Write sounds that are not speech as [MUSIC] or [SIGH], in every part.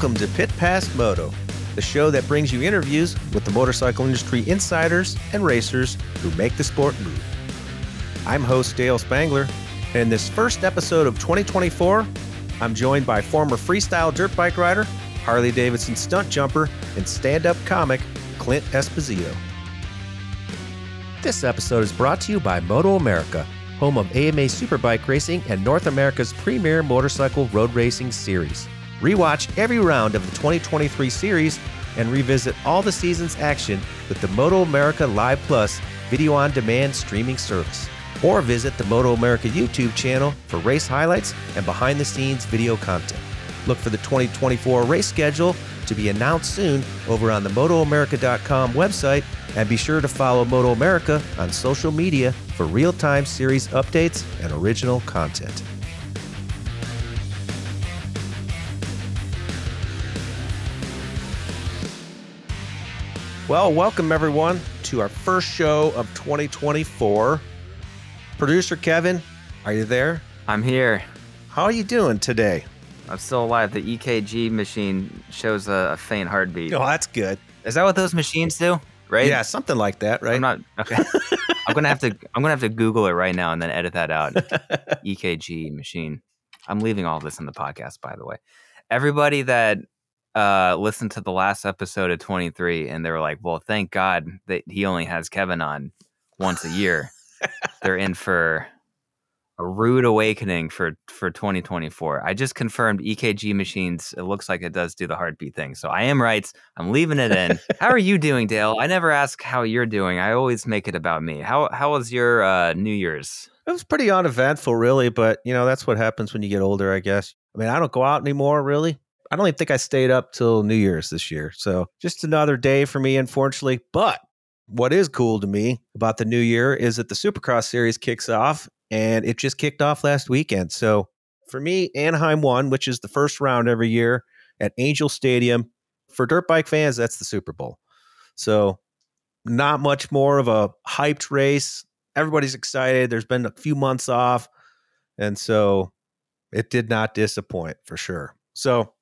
Welcome to Pit Pass Moto, the show that brings you interviews with the motorcycle industry insiders and racers who make the sport move. I'm host Dale Spangler, and in this first episode of 2024, I'm joined by former freestyle dirt bike rider, Harley Davidson stunt jumper, and stand up comic Clint Esposito. This episode is brought to you by Moto America, home of AMA Superbike Racing and North America's premier motorcycle road racing series. Rewatch every round of the 2023 series and revisit all the season's action with the Moto America Live Plus video on demand streaming service. Or visit the Moto America YouTube channel for race highlights and behind the scenes video content. Look for the 2024 race schedule to be announced soon over on the MotoAmerica.com website and be sure to follow Moto America on social media for real time series updates and original content. Well, welcome everyone to our first show of 2024. Producer Kevin, are you there? I'm here. How are you doing today? I'm still alive. The EKG machine shows a, a faint heartbeat. Oh, that's good. Is that what those machines do? Right? Yeah, something like that, right? I'm not okay. [LAUGHS] I'm gonna have to. I'm gonna have to Google it right now and then edit that out. [LAUGHS] EKG machine. I'm leaving all this in the podcast, by the way. Everybody that uh, listened to the last episode of 23 and they were like, "Well, thank God that he only has Kevin on once a year." They're in for a rude awakening for for 2024. I just confirmed EKG machines. It looks like it does do the heartbeat thing. So I am right. I'm leaving it in. [LAUGHS] how are you doing, Dale? I never ask how you're doing. I always make it about me. How how was your uh, New Year's? It was pretty uneventful, really, but you know that's what happens when you get older, I guess. I mean, I don't go out anymore, really. I don't even think I stayed up till New Year's this year. So just another day for me, unfortunately. But what is cool to me about the new year is that the Supercross series kicks off and it just kicked off last weekend. So for me, Anaheim One, which is the first round every year at Angel Stadium. For dirt bike fans, that's the Super Bowl. So not much more of a hyped race. Everybody's excited. There's been a few months off. And so it did not disappoint for sure. So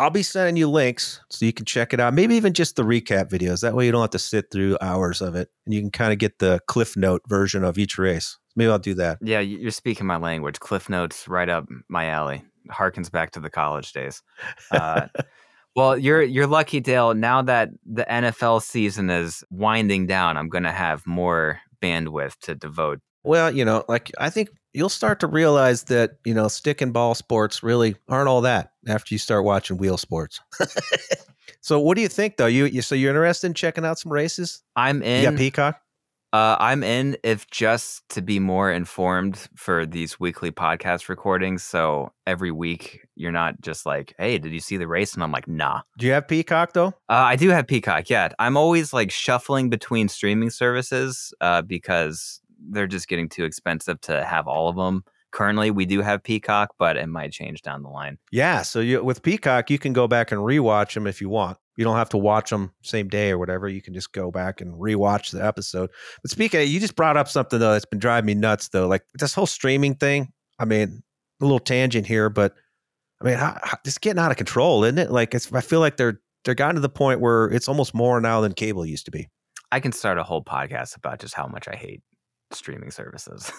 I'll be sending you links so you can check it out. Maybe even just the recap videos. That way you don't have to sit through hours of it and you can kind of get the cliff note version of each race. Maybe I'll do that. Yeah, you're speaking my language. Cliff notes right up my alley. Harkens back to the college days. Uh, [LAUGHS] well, you're you're lucky, Dale. Now that the NFL season is winding down, I'm going to have more bandwidth to devote. Well, you know, like I think you'll start to realize that you know stick and ball sports really aren't all that after you start watching wheel sports. [LAUGHS] so, what do you think though? You, you so you're interested in checking out some races? I'm in. Yeah, Peacock. Uh, I'm in if just to be more informed for these weekly podcast recordings. So every week you're not just like, "Hey, did you see the race?" And I'm like, "Nah." Do you have Peacock though? Uh, I do have Peacock. Yeah, I'm always like shuffling between streaming services uh, because they're just getting too expensive to have all of them. Currently, we do have Peacock, but it might change down the line. Yeah, so you, with Peacock, you can go back and rewatch them if you want. You don't have to watch them same day or whatever. You can just go back and rewatch the episode. But speaking, of, you just brought up something though that's been driving me nuts though. Like this whole streaming thing. I mean, a little tangent here, but I mean, how, how, it's getting out of control, isn't it? Like I feel like they're they're gotten to the point where it's almost more now than cable used to be. I can start a whole podcast about just how much I hate streaming services.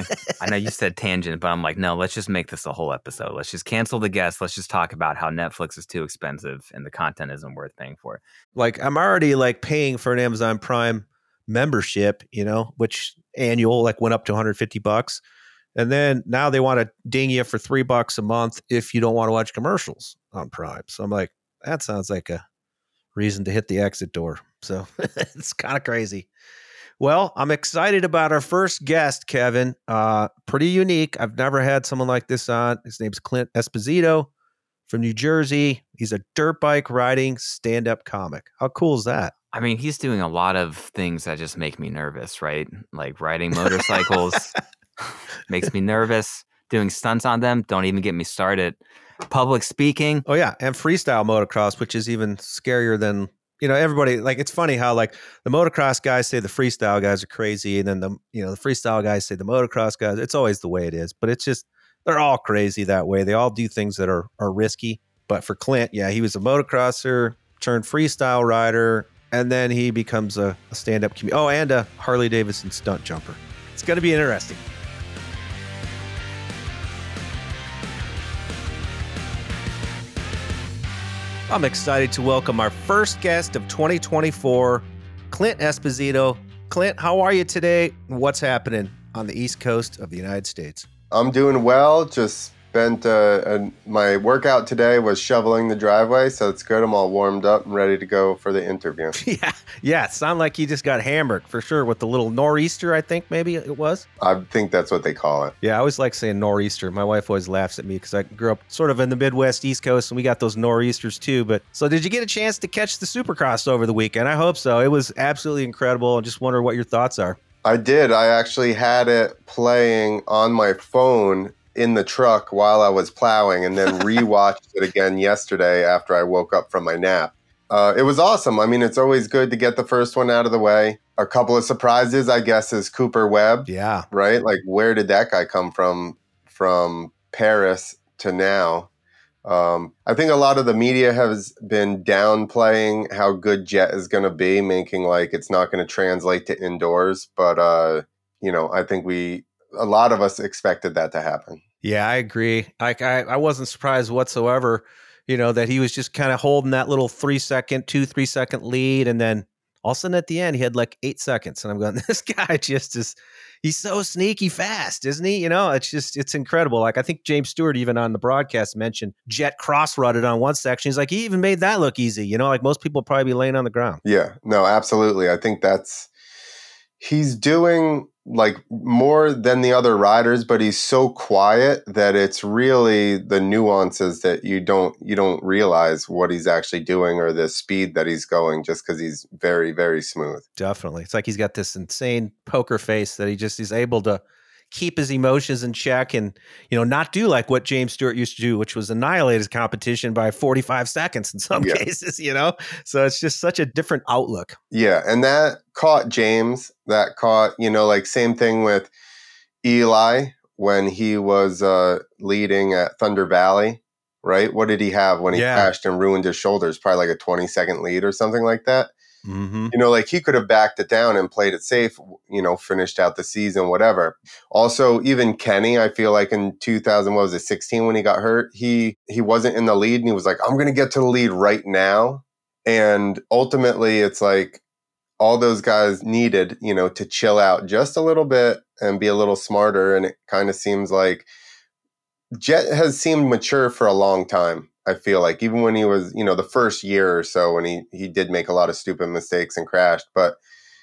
[LAUGHS] I know you said tangent, but I'm like, no, let's just make this a whole episode. Let's just cancel the guest. Let's just talk about how Netflix is too expensive and the content isn't worth paying for. Like I'm already like paying for an Amazon Prime membership, you know, which annual like went up to 150 bucks. And then now they want to ding you for three bucks a month if you don't want to watch commercials on Prime. So I'm like, that sounds like a reason to hit the exit door. So [LAUGHS] it's kind of crazy. Well, I'm excited about our first guest, Kevin. Uh, pretty unique. I've never had someone like this on. His name's Clint Esposito from New Jersey. He's a dirt bike riding stand up comic. How cool is that? I mean, he's doing a lot of things that just make me nervous, right? Like riding motorcycles [LAUGHS] makes me nervous. Doing stunts on them, don't even get me started. Public speaking. Oh, yeah. And freestyle motocross, which is even scarier than you know everybody like it's funny how like the motocross guys say the freestyle guys are crazy and then the you know the freestyle guys say the motocross guys it's always the way it is but it's just they're all crazy that way they all do things that are are risky but for clint yeah he was a motocrosser turned freestyle rider and then he becomes a, a stand-up comedian oh and a harley davidson stunt jumper. It's going to be interesting I'm excited to welcome our first guest of 2024, Clint Esposito. Clint, how are you today? What's happening on the East Coast of the United States? I'm doing well. Just spent uh, a, my workout today was shoveling the driveway, so it's good. I'm all warmed up and ready to go for the interview. [LAUGHS] yeah, yeah. It sounded like you just got hammered for sure with the little nor'easter. I think maybe it was. I think that's what they call it. Yeah, I always like saying nor'easter. My wife always laughs at me because I grew up sort of in the Midwest, East Coast, and we got those nor'easters too. But so, did you get a chance to catch the Supercross over the weekend? I hope so. It was absolutely incredible. I just wonder what your thoughts are. I did. I actually had it playing on my phone in the truck while I was plowing and then [LAUGHS] rewatched it again yesterday after I woke up from my nap. Uh, it was awesome. I mean, it's always good to get the first one out of the way. A couple of surprises, I guess, is Cooper Webb. Yeah. Right? Like, where did that guy come from from Paris to now? Um, I think a lot of the media has been downplaying how good Jett is going to be, making like it's not going to translate to indoors. But, uh, you know, I think we a lot of us expected that to happen. Yeah, I agree. Like I, I wasn't surprised whatsoever, you know, that he was just kind of holding that little three second, two, three second lead. And then all of a sudden at the end, he had like eight seconds. And I'm going, [LAUGHS] this guy just is, he's so sneaky fast, isn't he? You know, it's just, it's incredible. Like I think James Stewart, even on the broadcast, mentioned Jett cross rutted on one section. He's like, he even made that look easy. You know, like most people probably be laying on the ground. Yeah, no, absolutely. I think that's, he's doing like more than the other riders but he's so quiet that it's really the nuances that you don't you don't realize what he's actually doing or the speed that he's going just because he's very very smooth. Definitely. It's like he's got this insane poker face that he just is able to keep his emotions in check and you know not do like what James Stewart used to do, which was annihilate his competition by 45 seconds in some yeah. cases. You know, so it's just such a different outlook. Yeah, and that caught James. That caught you know like same thing with Eli when he was uh, leading at Thunder Valley. Right? What did he have when he yeah. crashed and ruined his shoulders? Probably like a 20 second lead or something like that. Mm-hmm. You know, like he could have backed it down and played it safe, you know, finished out the season, whatever. Also, even Kenny, I feel like in 2000, what was it, 16 when he got hurt, he he wasn't in the lead and he was like, I'm gonna get to the lead right now. And ultimately it's like all those guys needed, you know, to chill out just a little bit and be a little smarter. And it kind of seems like Jett has seemed mature for a long time. I feel like even when he was, you know, the first year or so when he he did make a lot of stupid mistakes and crashed, but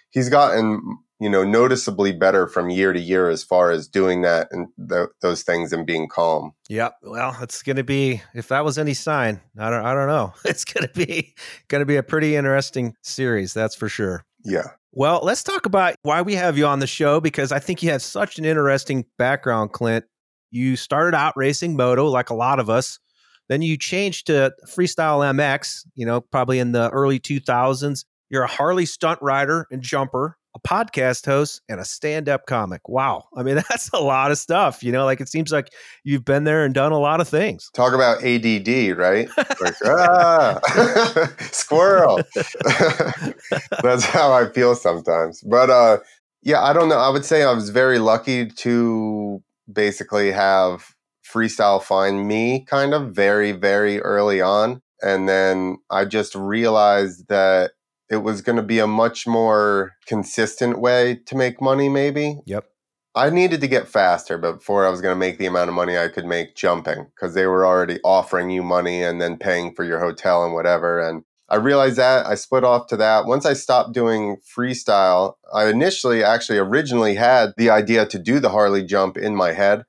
he's gotten you know noticeably better from year to year as far as doing that and th- those things and being calm. Yep. Well, it's going to be if that was any sign, I don't I don't know. [LAUGHS] It's going to be going to be a pretty interesting series, that's for sure. Yeah. Well, let's talk about why we have you on the show because I think you have such an interesting background, Clint. You started out racing moto like a lot of us. Then you changed to Freestyle MX, you know, probably in the early 2000s. You're a Harley stunt rider and jumper, a podcast host, and a stand up comic. Wow. I mean, [LAUGHS] that's a lot of stuff. You know, like it seems like you've been there and done a lot of things. Talk about ADD, right? [LAUGHS] like, ah, [LAUGHS] squirrel. that's how I feel sometimes. But uh, yeah, I don't know. I would say I was very lucky to basically have freestyle find me kind of very, very early on. And then I just realized that it was going to be a much more consistent way to make money, maybe. Yep. I needed to get faster before I was going to make the amount of money I could make jumping because they were already offering you money and then paying for your hotel and whatever. And I realized that I split off to that. Once I stopped doing freestyle, I initially actually originally had the idea to do the Harley jump in my head,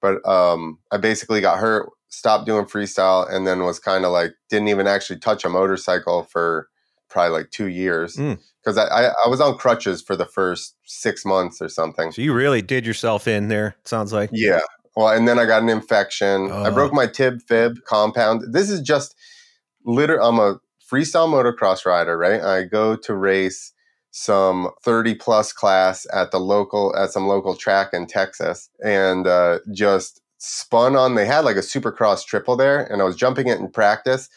but um, I basically got hurt, stopped doing freestyle, and then was kind of like didn't even actually touch a motorcycle for probably like two years because mm. I, I, I was on crutches for the first six months or something. So you really did yourself in there. Sounds like yeah. Well, and then I got an infection. I broke my tib fib compound. This is just literally. I'm a freestyle motocross rider, right? I go to race some 30 plus class at the local at some local track in Texas and uh, just spun on they had like a supercross triple there and I was jumping it in practice.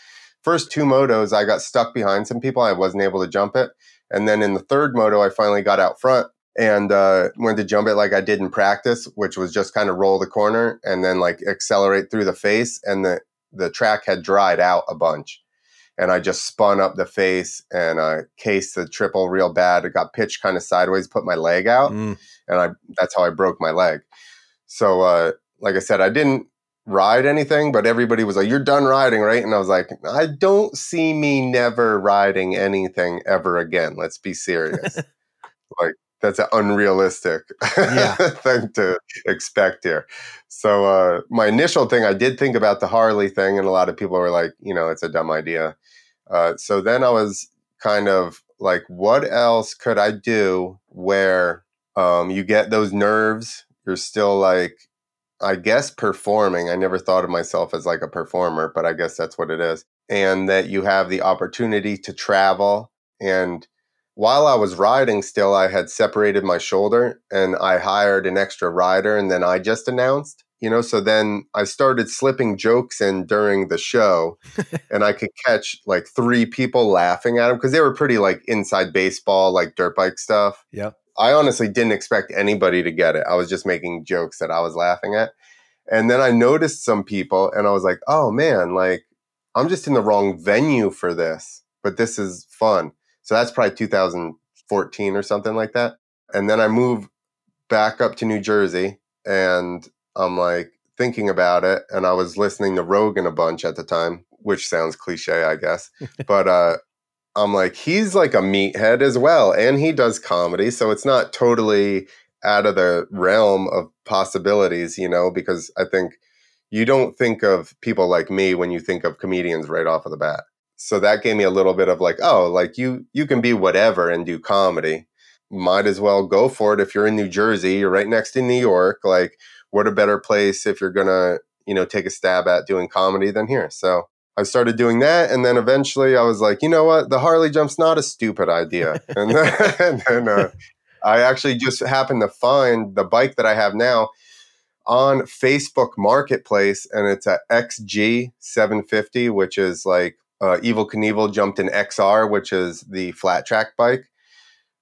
First two motos I got stuck behind some people. I wasn't able to jump it. And then in the third moto I finally got out front and uh, went to jump it like I did in practice, which was just kind of roll the corner and then like accelerate through the face and the the track had dried out a bunch and I just spun up the face and uh, cased the triple real bad. It got pitched kind of sideways, put my leg out, mm. and I that's how I broke my leg. So, uh, like I said, I didn't ride anything, but everybody was like, "You're done riding, right?" And I was like, "I don't see me never riding anything ever again. Let's be serious." [LAUGHS] like that's an unrealistic yeah. [LAUGHS] thing to expect here. So uh, my initial thing, I did think about the Harley thing, and a lot of people were like, you know, it's a dumb idea. Uh, so then I was kind of like, what else could I do where um, you get those nerves? You're still like, I guess performing. I never thought of myself as like a performer, but I guess that's what it is. And that you have the opportunity to travel and while I was riding still, I had separated my shoulder and I hired an extra rider and then I just announced, you know, so then I started slipping jokes in during the show [LAUGHS] and I could catch like three people laughing at them because they were pretty like inside baseball, like dirt bike stuff. Yeah. I honestly didn't expect anybody to get it. I was just making jokes that I was laughing at. And then I noticed some people and I was like, oh man, like I'm just in the wrong venue for this, but this is fun. So that's probably 2014 or something like that. And then I moved back up to New Jersey and I'm like thinking about it. And I was listening to Rogan a bunch at the time, which sounds cliche, I guess. [LAUGHS] but uh, I'm like, he's like a meathead as well. And he does comedy. So it's not totally out of the realm of possibilities, you know, because I think you don't think of people like me when you think of comedians right off of the bat so that gave me a little bit of like oh like you you can be whatever and do comedy might as well go for it if you're in new jersey you're right next to new york like what a better place if you're gonna you know take a stab at doing comedy than here. So i started doing that and then eventually i was like you know what? The harley jump's not a stupid idea. [LAUGHS] And then, [LAUGHS] and then uh, i actually just happened to find the bike that i have now on facebook marketplace and it's a xg 750 which is like uh, Evel Knievel jumped in XR, which is the flat track bike.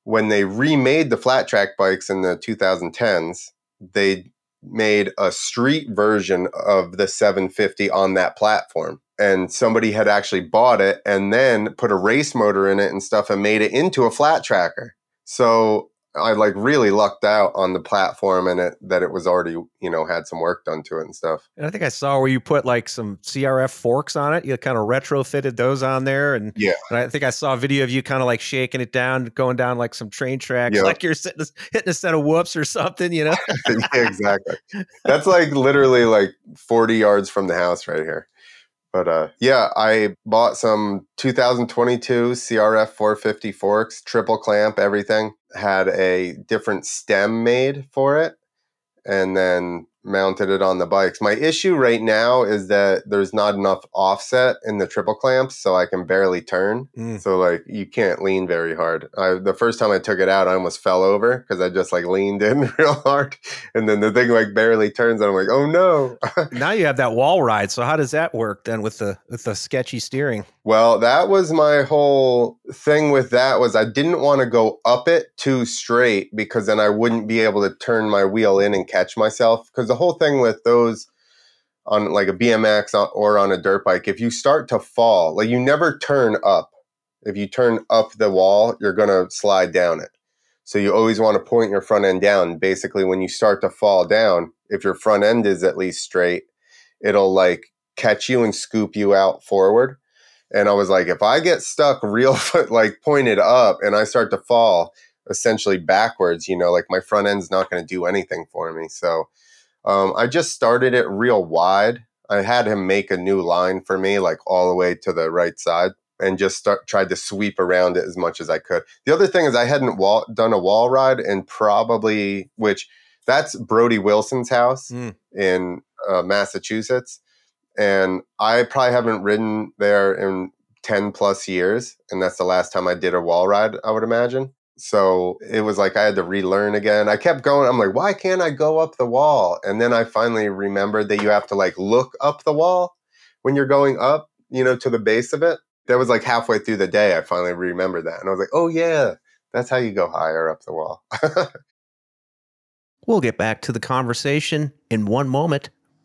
When they remade the flat track bikes in the 2010s, they made a street version of the 750 on that platform. And somebody had actually bought it and then put a race motor in it and stuff and made it into a flat tracker. So I like really lucked out on the platform and it that it was already you know had some work done to it and stuff. And I think I saw where you put like some CRF forks on it. You kind of retrofitted those on there, and yeah. And I think I saw a video of you kind of like shaking it down, going down like some train tracks, yep. like you're sitting, hitting a set of whoops or something. You know? [LAUGHS] yeah, exactly. That's like literally like forty yards from the house right here. But uh, yeah, I bought some 2022 CRF 450 forks, triple clamp, everything. Had a different stem made for it. And then mounted it on the bikes. My issue right now is that there's not enough offset in the triple clamps, so I can barely turn. Mm. So like you can't lean very hard. I, the first time I took it out, I almost fell over because I just like leaned in [LAUGHS] real hard, and then the thing like barely turns. And I'm like, oh no! [LAUGHS] now you have that wall ride. So how does that work then with the with the sketchy steering? Well, that was my whole thing with that was I didn't want to go up it too straight because then I wouldn't be able to turn my wheel in and catch myself because the whole thing with those on like a BMX or on a dirt bike, if you start to fall, like you never turn up. If you turn up the wall, you're going to slide down it. So you always want to point your front end down. Basically, when you start to fall down, if your front end is at least straight, it'll like catch you and scoop you out forward. And I was like, if I get stuck real [LAUGHS] foot like pointed up and I start to fall essentially backwards, you know, like my front end's not going to do anything for me. So um, I just started it real wide. I had him make a new line for me, like all the way to the right side, and just start tried to sweep around it as much as I could. The other thing is I hadn't wall, done a wall ride and probably which that's Brody Wilson's house Mm. in uh, Massachusetts, and I probably haven't ridden there in ten plus years, and that's the last time I did a wall ride. I would imagine. So it was like I had to relearn again. I kept going. I'm like, why can't I go up the wall? And then I finally remembered that you have to like look up the wall when you're going up, you know, to the base of it. That was like halfway through the day. I finally remembered that. And I was like, oh, yeah, that's how you go higher up the wall. [LAUGHS] We'll get back to the conversation in one moment.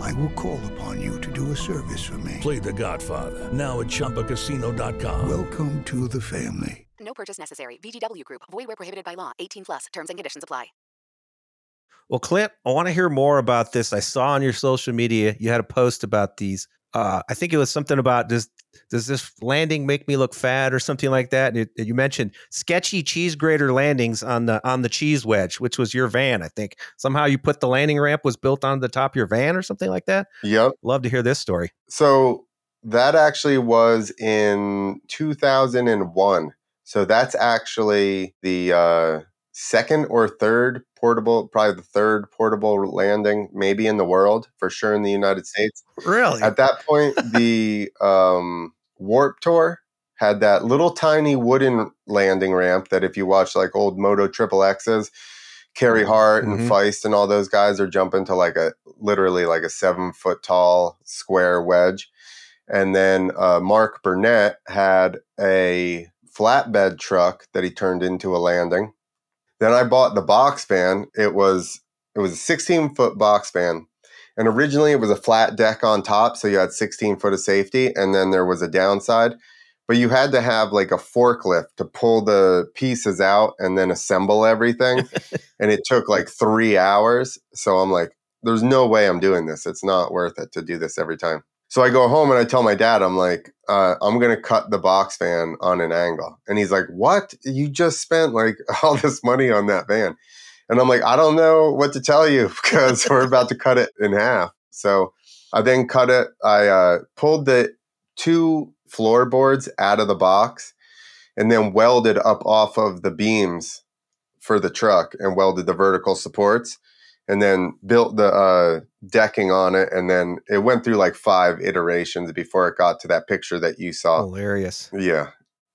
I will call upon you to do a service for me. Play The Godfather now at ChumbaCasino.com. Welcome to the family. No purchase necessary. VGW Group. Void where prohibited by law. 18 plus. Terms and conditions apply. Well, Clint, I want to hear more about this. I saw on your social media you had a post about these. Uh, I think it was something about does does this landing make me look fat or something like that? And it, you mentioned sketchy cheese grater landings on the on the cheese wedge, which was your van. I think somehow you put the landing ramp was built on the top of your van or something like that. yep. Love to hear this story. So that actually was in 2001. So that's actually the uh, second or third portable, probably the third portable landing, maybe in the world, for sure in the United States. Really? At that point, the um, Warped Tour had that little tiny wooden landing ramp that if you watch like old Moto Triple X's, Carey Hart and Mhm. Feist and all those guys are jumping to like a literally like a seven foot tall square wedge. And then uh, Mark Burnett had a flatbed truck that he turned into a landing. Then I bought the box van. It was it was a 16 foot box van. And originally it was a flat deck on top, so you had 16 foot of safety, and then there was a downside. But you had to have like a forklift to pull the pieces out and then assemble everything. [LAUGHS] and it took like three hours. So I'm like, there's no way I'm doing this. It's not worth it to do this every time. So I go home and I tell my dad, I'm like, uh, I'm going to cut the box van on an angle. And he's like, What? You just spent like [LAUGHS] all this money on that van. And I'm like, I don't know what to tell you [LAUGHS] because we're about to cut it in half. So I then cut it. I uh, pulled the two floorboards out of the box and then welded up off of the beams for the truck and welded the vertical supports and then built the uh, decking on it. And then it went through like five iterations before it got to that picture that you saw. Hilarious. Yeah.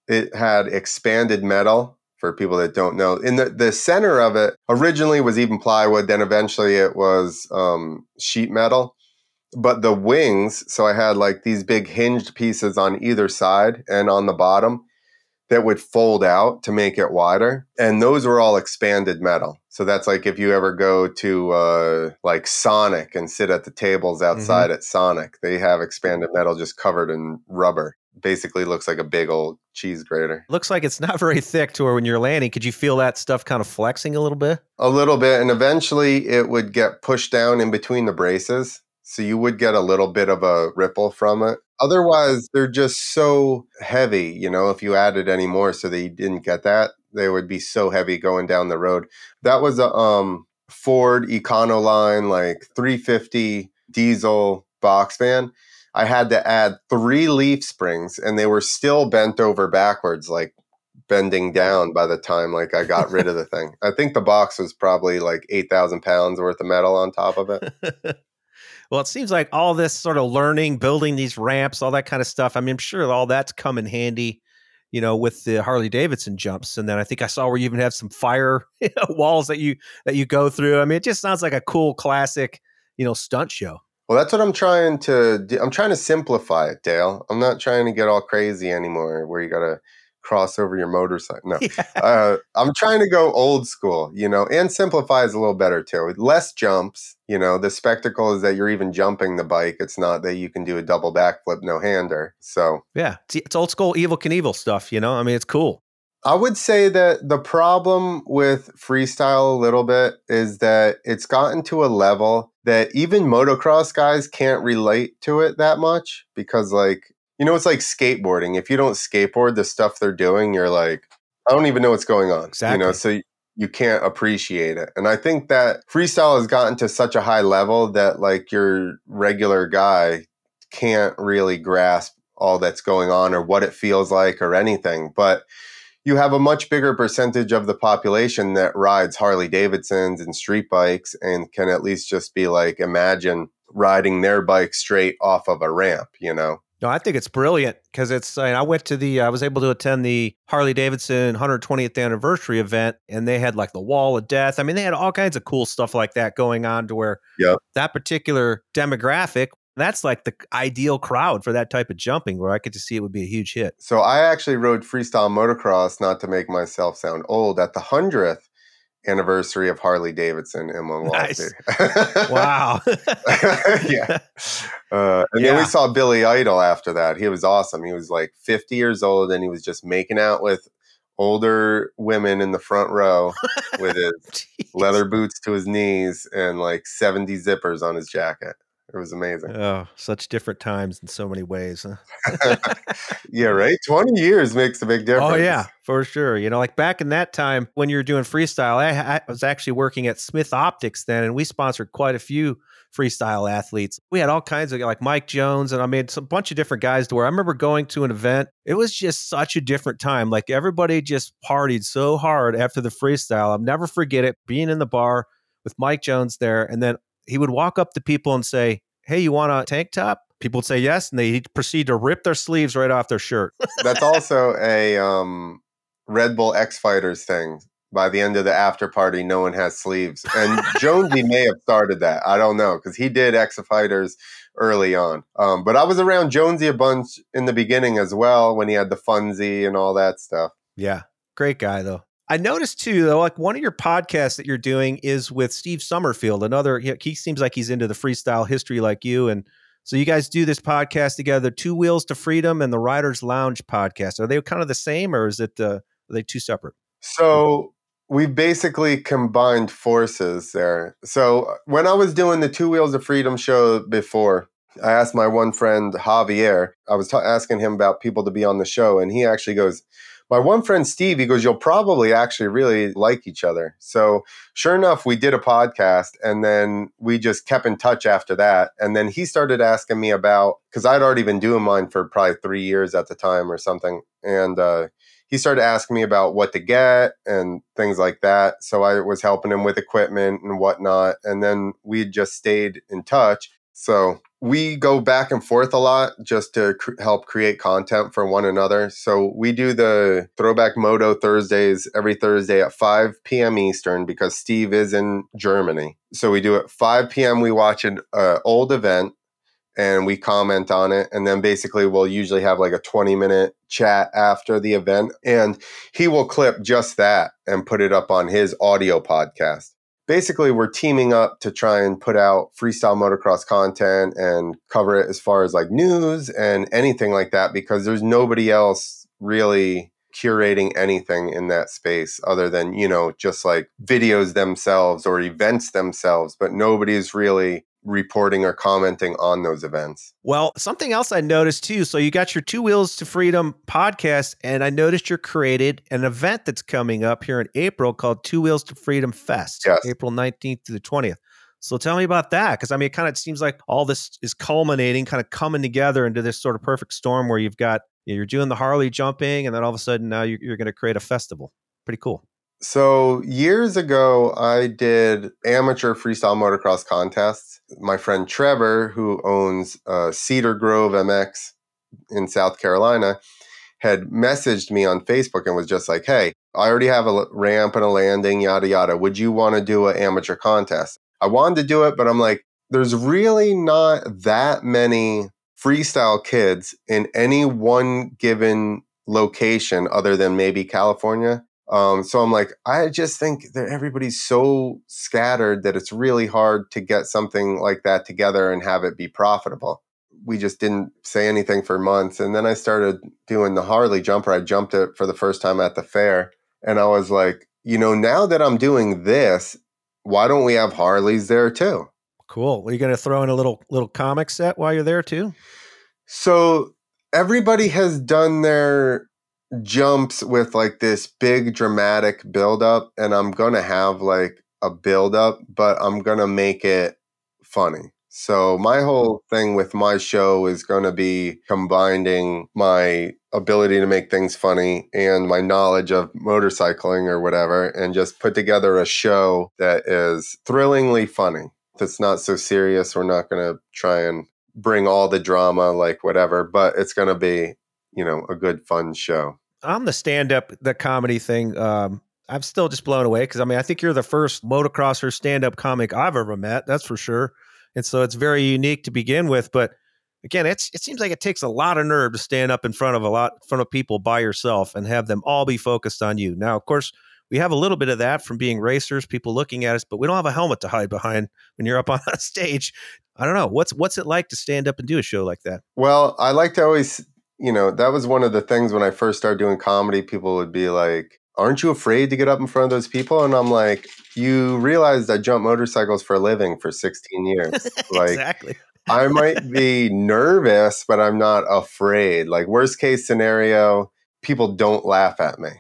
It had expanded metal for people that don't know. In the, the center of it originally was even plywood, then eventually it was um, sheet metal. But the wings, so I had like these big hinged pieces on either side and on the bottom that would fold out to make it wider. And those were all expanded metal. So that's like if you ever go to uh, like Sonic and sit at the tables outside at Sonic, they have expanded metal just covered in rubber. Basically looks like a big old cheese grater. Looks like it's not [LAUGHS] very thick to where when you're landing, could you feel that stuff kind of flexing a little bit? A little bit. And eventually it would get pushed down in between the braces. So you would get a little bit of a ripple from it. Otherwise, they're just so heavy, you know, if you added any more so that you didn't get that, they would be so heavy going down the road. That was a um, Ford Econoline, like 350 diesel box van. I had to add three leaf springs and they were still bent over backwards, like bending down by the time like I got rid of the thing. I think the box was probably like 8,000 pounds worth of metal on top of it. [LAUGHS] well, it seems like all this sort of learning, building these ramps, all that kind of stuff. I mean, I'm sure all that's come in handy, you know, with the Harley Davidson jumps. And then I think I saw where you even have some fire [LAUGHS] walls that you that you go through. I mean, it just sounds like a cool classic, you know, stunt show. Well, that's what I'm trying to do. I'm trying to simplify it, Dale. I'm not trying to get all crazy anymore where you got to cross over your motorcycle. No, [LAUGHS] Yeah. uh, I'm trying to go old school, you know, and simplify is a little better too. Less jumps, you know, the spectacle is that you're even jumping the bike. It's not that you can do a double backflip, no hander. So Yeah. It's, it's old school Evel Knievel stuff, you know? I mean, it's cool. I would say that the problem with freestyle a little bit is that it's gotten to a level that even motocross guys can't relate to it that much because, like, you know, it's like skateboarding. If you don't skateboard the stuff they're doing, you're like, I don't even know what's going on. Exactly. You know, so you can't appreciate it. And I think that freestyle has gotten to such a high level that, like, your regular guy can't really grasp all that's going on or what it feels like or anything. But you have a much bigger percentage of the population that rides Harley Davidsons and street bikes and can at least just be like, imagine riding their bike straight off of a ramp, you know? No, I think it's brilliant because it's. I, mean, I went to the. I was able to attend the Harley Davidson 120th anniversary event, and they had like the Wall of Death. I mean, they had all kinds of cool stuff like that going on. To where Yep. that particular demographic, that's like the ideal crowd for that type of jumping. Where I could just see it would be a huge hit. So I actually rode freestyle motocross, not to make myself sound old, at the 100th anniversary of Harley Davidson in Milwaukee. [LAUGHS] Wow. [LAUGHS] yeah. Uh, and then we saw Billy Idol after that. He was awesome. He was like 50 years old and he was just making out with older women in the front row with his [LAUGHS] leather boots to his knees and like 70 zippers on his jacket. It was amazing. Oh, such different times in so many ways. Huh? [LAUGHS] yeah, [LAUGHS] right? 20 years makes a big oh, difference. Oh yeah, for sure. You know, like back in that time when you were doing freestyle, I, I was actually working at Smith Optics then, and we sponsored quite a few freestyle athletes. We had all kinds of like Mike Jones, and I mean, a bunch of different guys. To where I remember going to an event, it was just such a different time. Like everybody just partied so hard after the freestyle. I'll never forget it. Being in the bar with Mike Jones there, and then he would walk up to people and say, "Hey, you want a tank top?" People would say yes, and they'd proceed to rip their sleeves right off their shirt. That's also a um, Red Bull X Fighters thing. By the end of the after party, no one has sleeves. And Jonesy may have started that. I don't know because he did X Fighters early on. Um, but I was around Jonesy a bunch in the beginning as well when he had the Funzy and all that stuff. Yeah. Great guy though. I noticed too though, like one of your podcasts that you're doing is with Steve Summerfield. Another he, seems like he's into the freestyle history like you. And so you guys do this podcast together, Two Wheels to Freedom and the Riders Lounge podcast. Are they kind of the same or is it uh, are they two separate? So we basically combined forces there. So when I was doing the Two Wheels of Freedom show before, I asked my one friend Javier. I was asking him about people to be on the show, and he actually goes, "My one friend Steve." He goes, "You'll probably actually really like each other." So sure enough, we did a podcast, and then we just kept in touch after that. And then he started asking me about because I'd already been doing mine for probably three years at the time or something, and. uh he started asking me about what to get and things like that. So I was helping him with equipment and whatnot. And then we just stayed in touch. So we go back and forth a lot just to cr- help create content for one another. So we do the Throwback Moto Thursdays every Thursday at 5 p.m. Eastern because Steve is in Germany. So we do it 5 p.m. We watch an uh, old event and we comment on it and then basically we'll usually have like a 20 minute chat after the event and he will clip just that and put it up on his audio podcast basically we're teaming up to try and put out freestyle motocross content and cover it as far as like news and anything like that because there's nobody else really curating anything in that space other than you know just like videos themselves or events themselves but nobody's really reporting or commenting on those events Well, something else I noticed too. So you got your Two Wheels to Freedom podcast, and I noticed you're created an event that's coming up here in April called Two Wheels to Freedom Fest, Yes. April 19th to the 20th. So tell me about that. Because I mean, it kind of seems like all this is culminating, kind of coming together into this sort of perfect storm where you've got, you're doing the Harley jumping, and then all of a sudden now you're, you're going to create a festival. Pretty cool. So years ago, I did amateur freestyle motocross contests. My friend Trevor, who owns uh, Cedar Grove MX in South Carolina, had messaged me on Facebook and was just like, "Hey, I already have a ramp and a landing, yada yada. Would you want to do an amateur contest?" I wanted to do it, but I'm like, there's really not that many freestyle kids in any one given location other than maybe California. Um, so I'm like, I just think that everybody's so scattered that it's really hard to get something like that together and have it be profitable. We just didn't say anything for months. And then I started doing the Harley jumper. I jumped it for the first time at the fair. And I was like, you know, now that I'm doing this, why don't we have Harleys there too? Cool. Are you going to throw in a little little comic set while you're there too? So everybody has done their jumps with like this big dramatic buildup, and I'm gonna have like a buildup, but I'm gonna make it funny. So my whole thing with my show is going to be combining my ability to make things funny and my knowledge of motorcycling or whatever and just put together a show that is thrillingly funny. That's not so serious. We're not going to try and bring all the drama like whatever, but it's going to be, you know, a good fun show. On the stand up, the comedy thing, um, I'm still just blown away because I mean, I think you're the first motocrosser stand up comic I've ever met. That's for sure and so it's very unique to begin with. But again, it's it seems like it takes a lot of nerve to stand up in front of a lot in front of people by yourself and have them all be focused on you. Now, of course, we have a little bit of that from being racers, people looking at us, but we don't have a helmet to hide behind when you're up [LAUGHS] on a stage. I don't know what's what's it like to stand up and do a show like that. Well, I like to always, you know, that was one of the things when I first started doing comedy. People would be like, "Aren't you afraid to get up in front of those people?" And I'm like, you realize I jump motorcycles for a living for 16 years. [LAUGHS] Like, exactly. I might be nervous, but I'm not afraid. Like, worst case scenario, people don't laugh at me.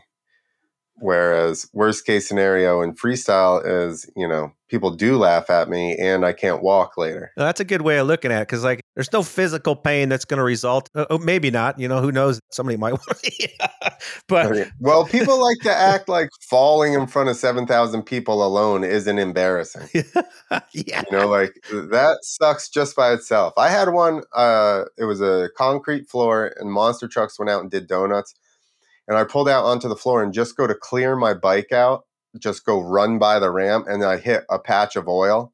Whereas, worst case scenario in freestyle is, you know, people do laugh at me and I can't walk later. Now, that's a good way of looking at it because, like, there's no physical pain that's going to result. Uh, oh, maybe not. You know, who knows? Somebody might [LAUGHS] want to. [LAUGHS] but well, people like to act like falling in front of 7,000 people alone isn't embarrassing. [LAUGHS] yeah. You know, like that sucks just by itself. I had one, uh, it was a concrete floor and monster trucks went out and did donuts. And I pulled out onto the floor and just go to clear my bike out, just go run by the ramp, and I hit a patch of oil.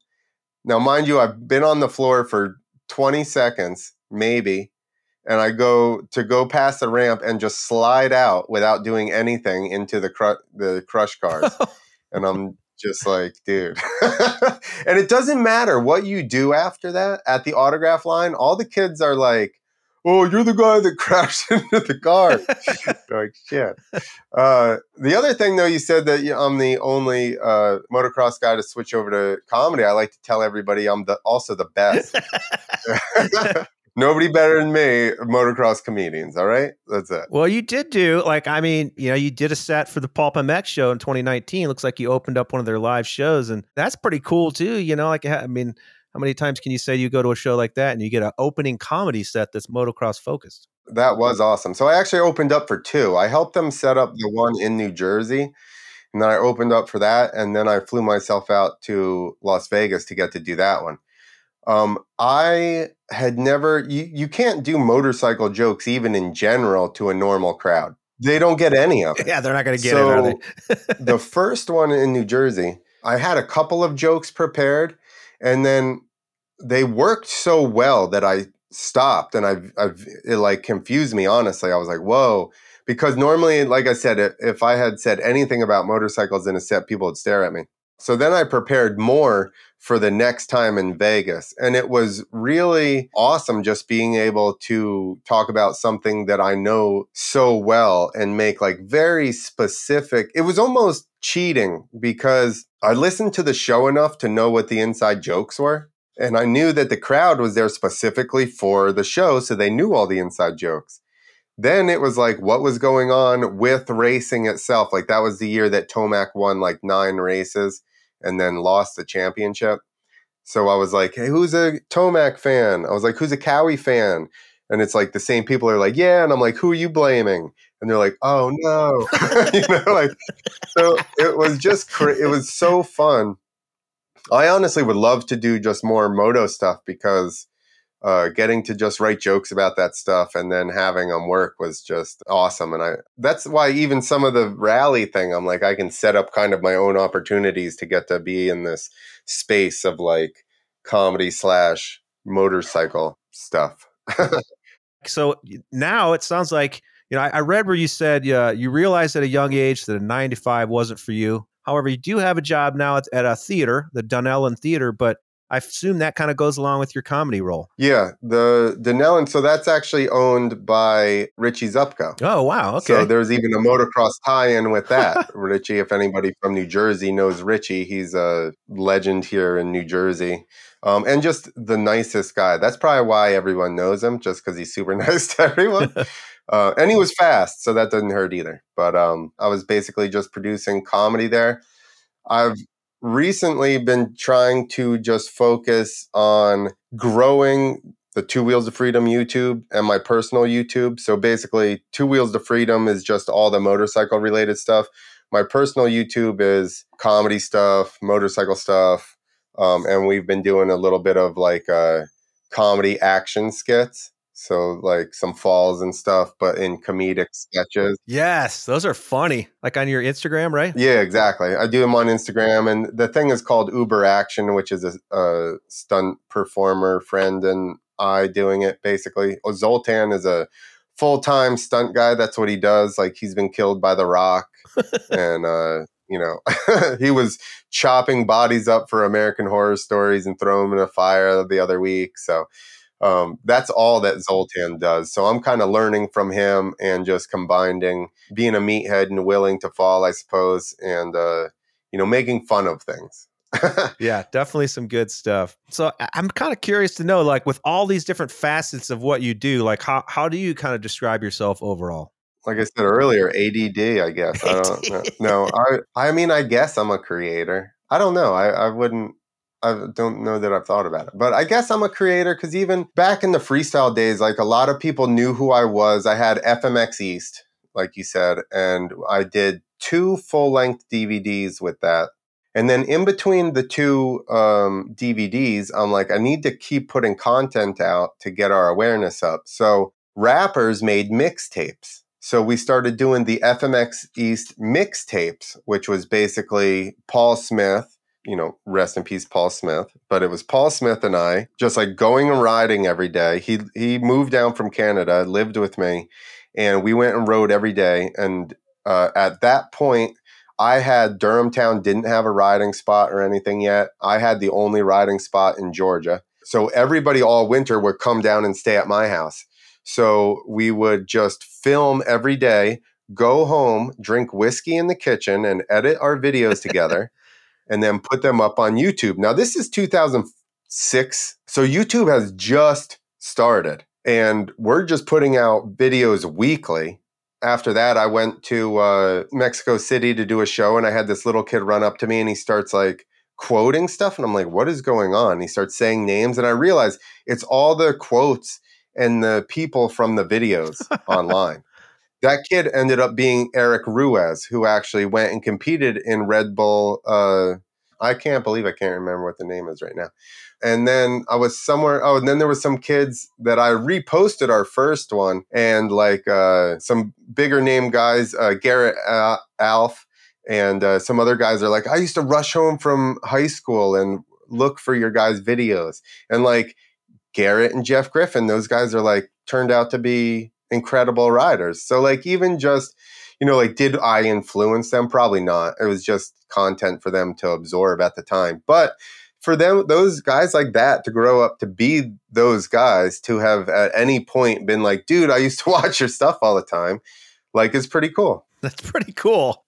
Now, mind you, I've been on the floor for 20 seconds, maybe, and I go to go past the ramp and just slide out without doing anything into the cru- the crush cars. [LAUGHS] and I'm just like, dude. [LAUGHS] and it doesn't matter what you do after that at the autograph line. All the kids are like, "Oh, you're the guy that [LAUGHS] crashed into the car." [LAUGHS] like shit. Uh, the other thing, though, you said that you- I'm the only uh, motocross guy to switch over to comedy. I like to tell everybody I'm the also the best. [LAUGHS] Nobody better than me, motocross comedians. All right, that's it. Well, you did do like I mean, you know, you did a set for the Pulp MX show in 2019. Looks like you opened up one of their live shows, and that's pretty cool too. You know, like I mean, how many times can you say you go to a show like that and you get an opening comedy set that's motocross focused? That was awesome. So I actually opened up for two. I helped them set up the one in New Jersey, and then I opened up for that, and then I flew myself out to Las Vegas to get to do that one. Um, I had never. You you can't do motorcycle jokes even in general to a normal crowd. They don't get any of [LAUGHS] it. Yeah, they're not going to get it, are they? [LAUGHS] the first one in New Jersey, I had a couple of jokes prepared, and then they worked so well that I stopped, and I've, I've it like confused me. Honestly, I was like, "Whoa!" Because normally, like I said, i- if I had said anything about motorcycles in a set, people would stare at me. So then I prepared more for the next time in Vegas. And it was really awesome just being able to talk about something that I know so well and make like very specific. It was almost cheating because I listened to the show enough to know what the inside jokes were. And I knew that the crowd was there specifically for the show. So they knew all the inside jokes. Then it was like what was going on with racing itself. Like that was the year that Tomac won like nine races and then lost the championship. So I was like, hey, who's a Tomac fan? I was like, who's a Cowie fan? And it's like the same people are like, yeah. And I'm like, who are you blaming? And they're like, oh no. [LAUGHS] you know, like, so it was just, cra- it was so fun. I honestly would love to do just more moto stuff because uh, getting to just write jokes about that stuff and then having them work was just awesome. And I that's why even some of the rally thing, I'm like, I can set up kind of my own opportunities to get to be in this space of like comedy slash motorcycle stuff. [LAUGHS] so now it sounds like you know I, I read where you said uh, you realized at a young age that a 95 wasn't for you. However, you do have a job now at, at a theater, the Dunellen Theater, but I assume that kind of goes along with your comedy role. Yeah, the Dunellen. So that's actually owned by Richie Zupko. Oh wow! Okay. So there's even a motocross tie-in with that. [LAUGHS] Richie, if anybody from New Jersey knows Richie, he's a legend here in New Jersey. Um, and just the nicest guy. That's probably why everyone knows him, just because he's super [LAUGHS] nice to everyone. [LAUGHS] uh, and he was fast, so that doesn't hurt either. But um, I was basically just producing comedy there. I've recently been trying to just focus on growing the Two Wheels of Freedom YouTube and my personal YouTube. So basically, Two Wheels of Freedom is just all the motorcycle related stuff. My personal YouTube is comedy stuff, motorcycle stuff, um, and we've been doing a little bit of like uh, comedy action skits. So like some falls and stuff, but in comedic sketches. Yes, those are funny. Like on your Instagram, right? Yeah, exactly. I do them on Instagram, and the thing is called Uber Action, which is a, a stunt performer friend and I doing it. Basically, oh, Zoltan is a full time stunt guy. That's what he does. Like he's been killed by The Rock, and uh, you know, [LAUGHS] he was chopping bodies up for American Horror Stories and throwing them in a fire the other week. So um, that's all that Zoltan does. So I'm kind of learning from him and just combining being a meathead and willing to fall, I suppose, and uh, you know, making fun of things. [LAUGHS] yeah, definitely some good stuff. So I'm kind of curious to know, like, with all these different facets of what you do, like, how how do you kind of describe yourself overall? like I said earlier, ADD. I guess I don't know. [LAUGHS] No, I I mean I guess I'm a creator. I don't know. I I wouldn't. I don't know that I've thought about it, but I guess I'm a creator because even back in the freestyle days, like a lot of people knew who I was. I had FMX East, like you said, and I did two full length DVDs with that. And then in between the two um, DVDs, I'm like, I need to keep putting content out to get our awareness up. So rappers made mixtapes so we started doing the FMX East mixtapes, which was basically Paul Smith, you know, rest in peace, Paul Smith. But it was Paul Smith and I just like going and riding every day. He he moved down from Canada, lived with me, and we went and rode every day. And uh, at that point, I had Durhamtown didn't have a riding spot or anything yet. I had the only riding spot in Georgia. So everybody all winter would come down and stay at my house. So we would just film every day, go home, drink whiskey in the kitchen, and edit our videos together, and then put them up on YouTube. Now, this is 2006. So YouTube has just started, and we're just putting out videos weekly. After that, I went to uh, Mexico City to do a show, and I had this little kid run up to me and he starts like, quoting stuff and I'm like what is going on he starts saying names and I realize it's all the quotes and the people from the videos [LAUGHS] online. That kid ended up being Eric Ruiz, who actually went and competed in Red Bull. Uh, I can't believe I can't remember what the name is right now. And then I was somewhere. Oh, and then there was some kids that I reposted our first one, and like uh, some bigger name guys, uh, Garrett uh, Alf, and uh, some other guys are like, I used to rush home from high school and look for your guys' videos, and like Garrett and Jeff Griffin, those guys are like turned out to be incredible riders. So like even just you know like did I influence them? Probably not. It was just content for them to absorb at the time. But for them those guys like that to grow up to be those guys to have at any point been like, dude, I used to [LAUGHS] watch your stuff all the time, like is pretty cool. That's pretty cool.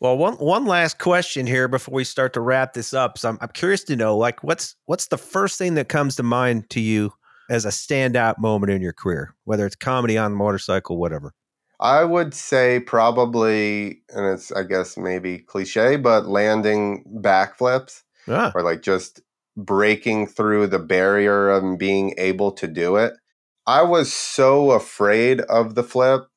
Well, one one last question here before we start to wrap this up. So I'm, I'm curious to know, like, what's what's the first thing that comes to mind to you as a standout moment in your career, whether it's comedy on the motorcycle, whatever. I would say probably, and it's I guess maybe cliche, but landing backflips Ah, or like just breaking through the barrier and being able to do it. I was so afraid of the flip.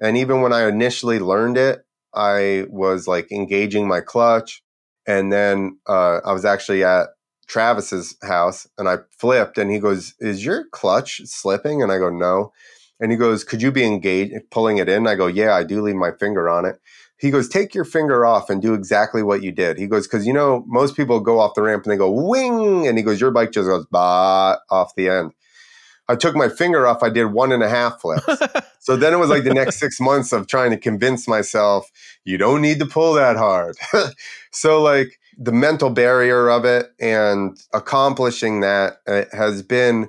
And even when I initially learned it, I was like engaging my clutch. And then uh, I was actually at Travis's house and I flipped and he goes, Is your clutch slipping? And I go, No. And he goes, Could you be engaged pulling it in? I go, Yeah, I do leave my finger on it. He goes, Take your finger off and do exactly what you did. He goes, Because you know, most people go off the ramp and they go wing. And he goes, Your bike just goes bah off the end. I took my finger off, I did one and a half flips. so then it was like the next [LAUGHS] six months of trying to convince myself, you don't need to pull that hard. [LAUGHS] so, like, the mental barrier of it and accomplishing that uh, has been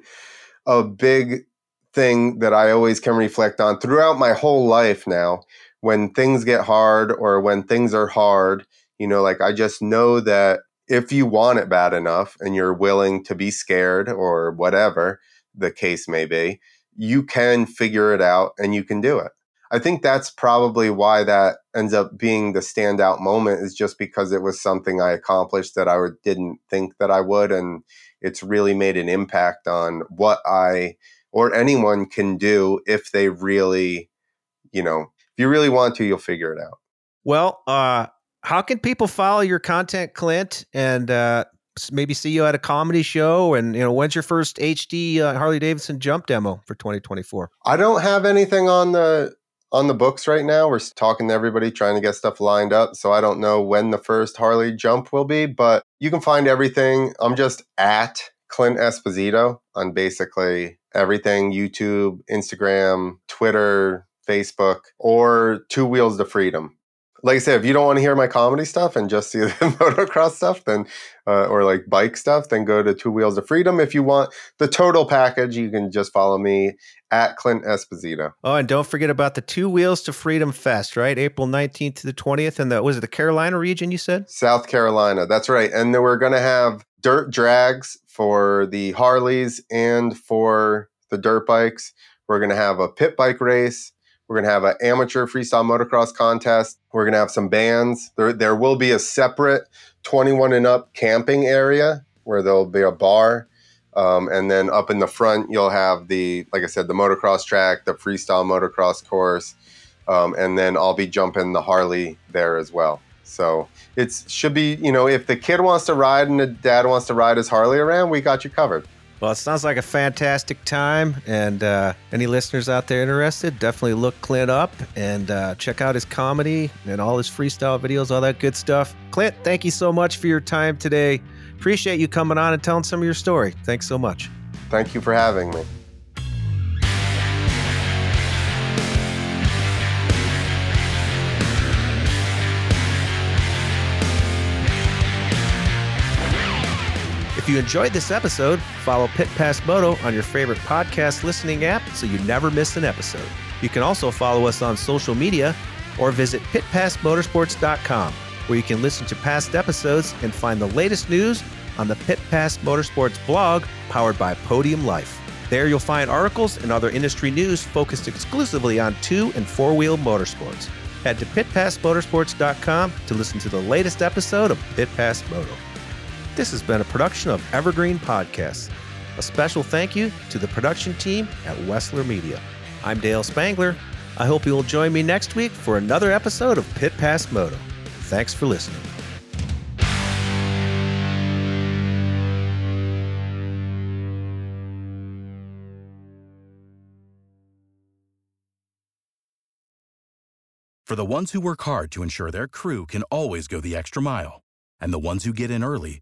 a big thing that I always can reflect on throughout my whole life now. When things get hard or when things are hard, you know, like I just know that if you want it bad enough and you're willing to be scared or whatever the case may be, you can figure it out and you can do it. I think that's probably why that ends up being the standout moment is just because it was something I accomplished that I didn't think that I would and it's really made an impact on what I or anyone can do if they really, you know, if you really want to, you'll figure it out. Well, uh how can people follow your content, Clint, and uh maybe see you at a comedy show and you know when's your first hd uh, harley davidson jump demo for 2024 i don't have anything on the on the books right now. We're talking to everybody, trying to get stuff lined up. So I don't know when the first Harley jump will be, but you can find everything. I'm just at Clint Esposito on basically everything YouTube, Instagram, Twitter, Facebook, or Two Wheels to Freedom like I said, if you don't want to hear my comedy stuff and just see [LAUGHS] the motocross stuff, then uh, or like bike stuff, then go to Two Wheels of Freedom. If you want the total package, you can just follow me at Clint Esposito. Oh, and don't forget about the Two Wheels to Freedom Fest, right? April nineteenth to the twentieth, and the was it the Carolina region? You said South Carolina. That's right, and then we're going to have dirt drags for the Harleys and for the dirt bikes. We're going to have a pit bike race we're going to have an amateur freestyle motocross contest. We're going to have some bands. There, there will be a separate 21 and up camping area where there'll be a bar. Um, and then up in the front, you'll have the, like I said, the motocross track, the freestyle motocross course. Um, and then I'll be jumping the Harley there as well. So it should be, you know, if the kid wants to ride and the dad wants to ride his Harley around, we got you covered. Well, it sounds like a fantastic time. And uh, any listeners out there interested, definitely look Clint up and uh, check out his comedy and all his freestyle videos, all that good stuff. Clint, thank you so much for your time today. Appreciate you coming on and telling some of your story. Thanks so much. Thank you for having me. If you enjoyed this episode, follow Pit Pass Moto on your favorite podcast listening app so you never miss an episode. You can also follow us on social media or visit pitpassmotorsports.com where you can listen to past episodes and find the latest news on the Pit Pass Motorsports blog powered by Podium Life. There you'll find articles and other industry news focused exclusively on two and four wheel motorsports. Head to pitpassmotorsports.com to listen to the latest episode of Pit Pass Moto. This has been a production of Evergreen Podcasts. A special thank you to the production team at Wessler Media. I'm Dale Spangler. I hope you will join me next week for another episode of Pit Pass Moto. Thanks for listening. For the ones who work hard to ensure their crew can always go the extra mile, and the ones who get in early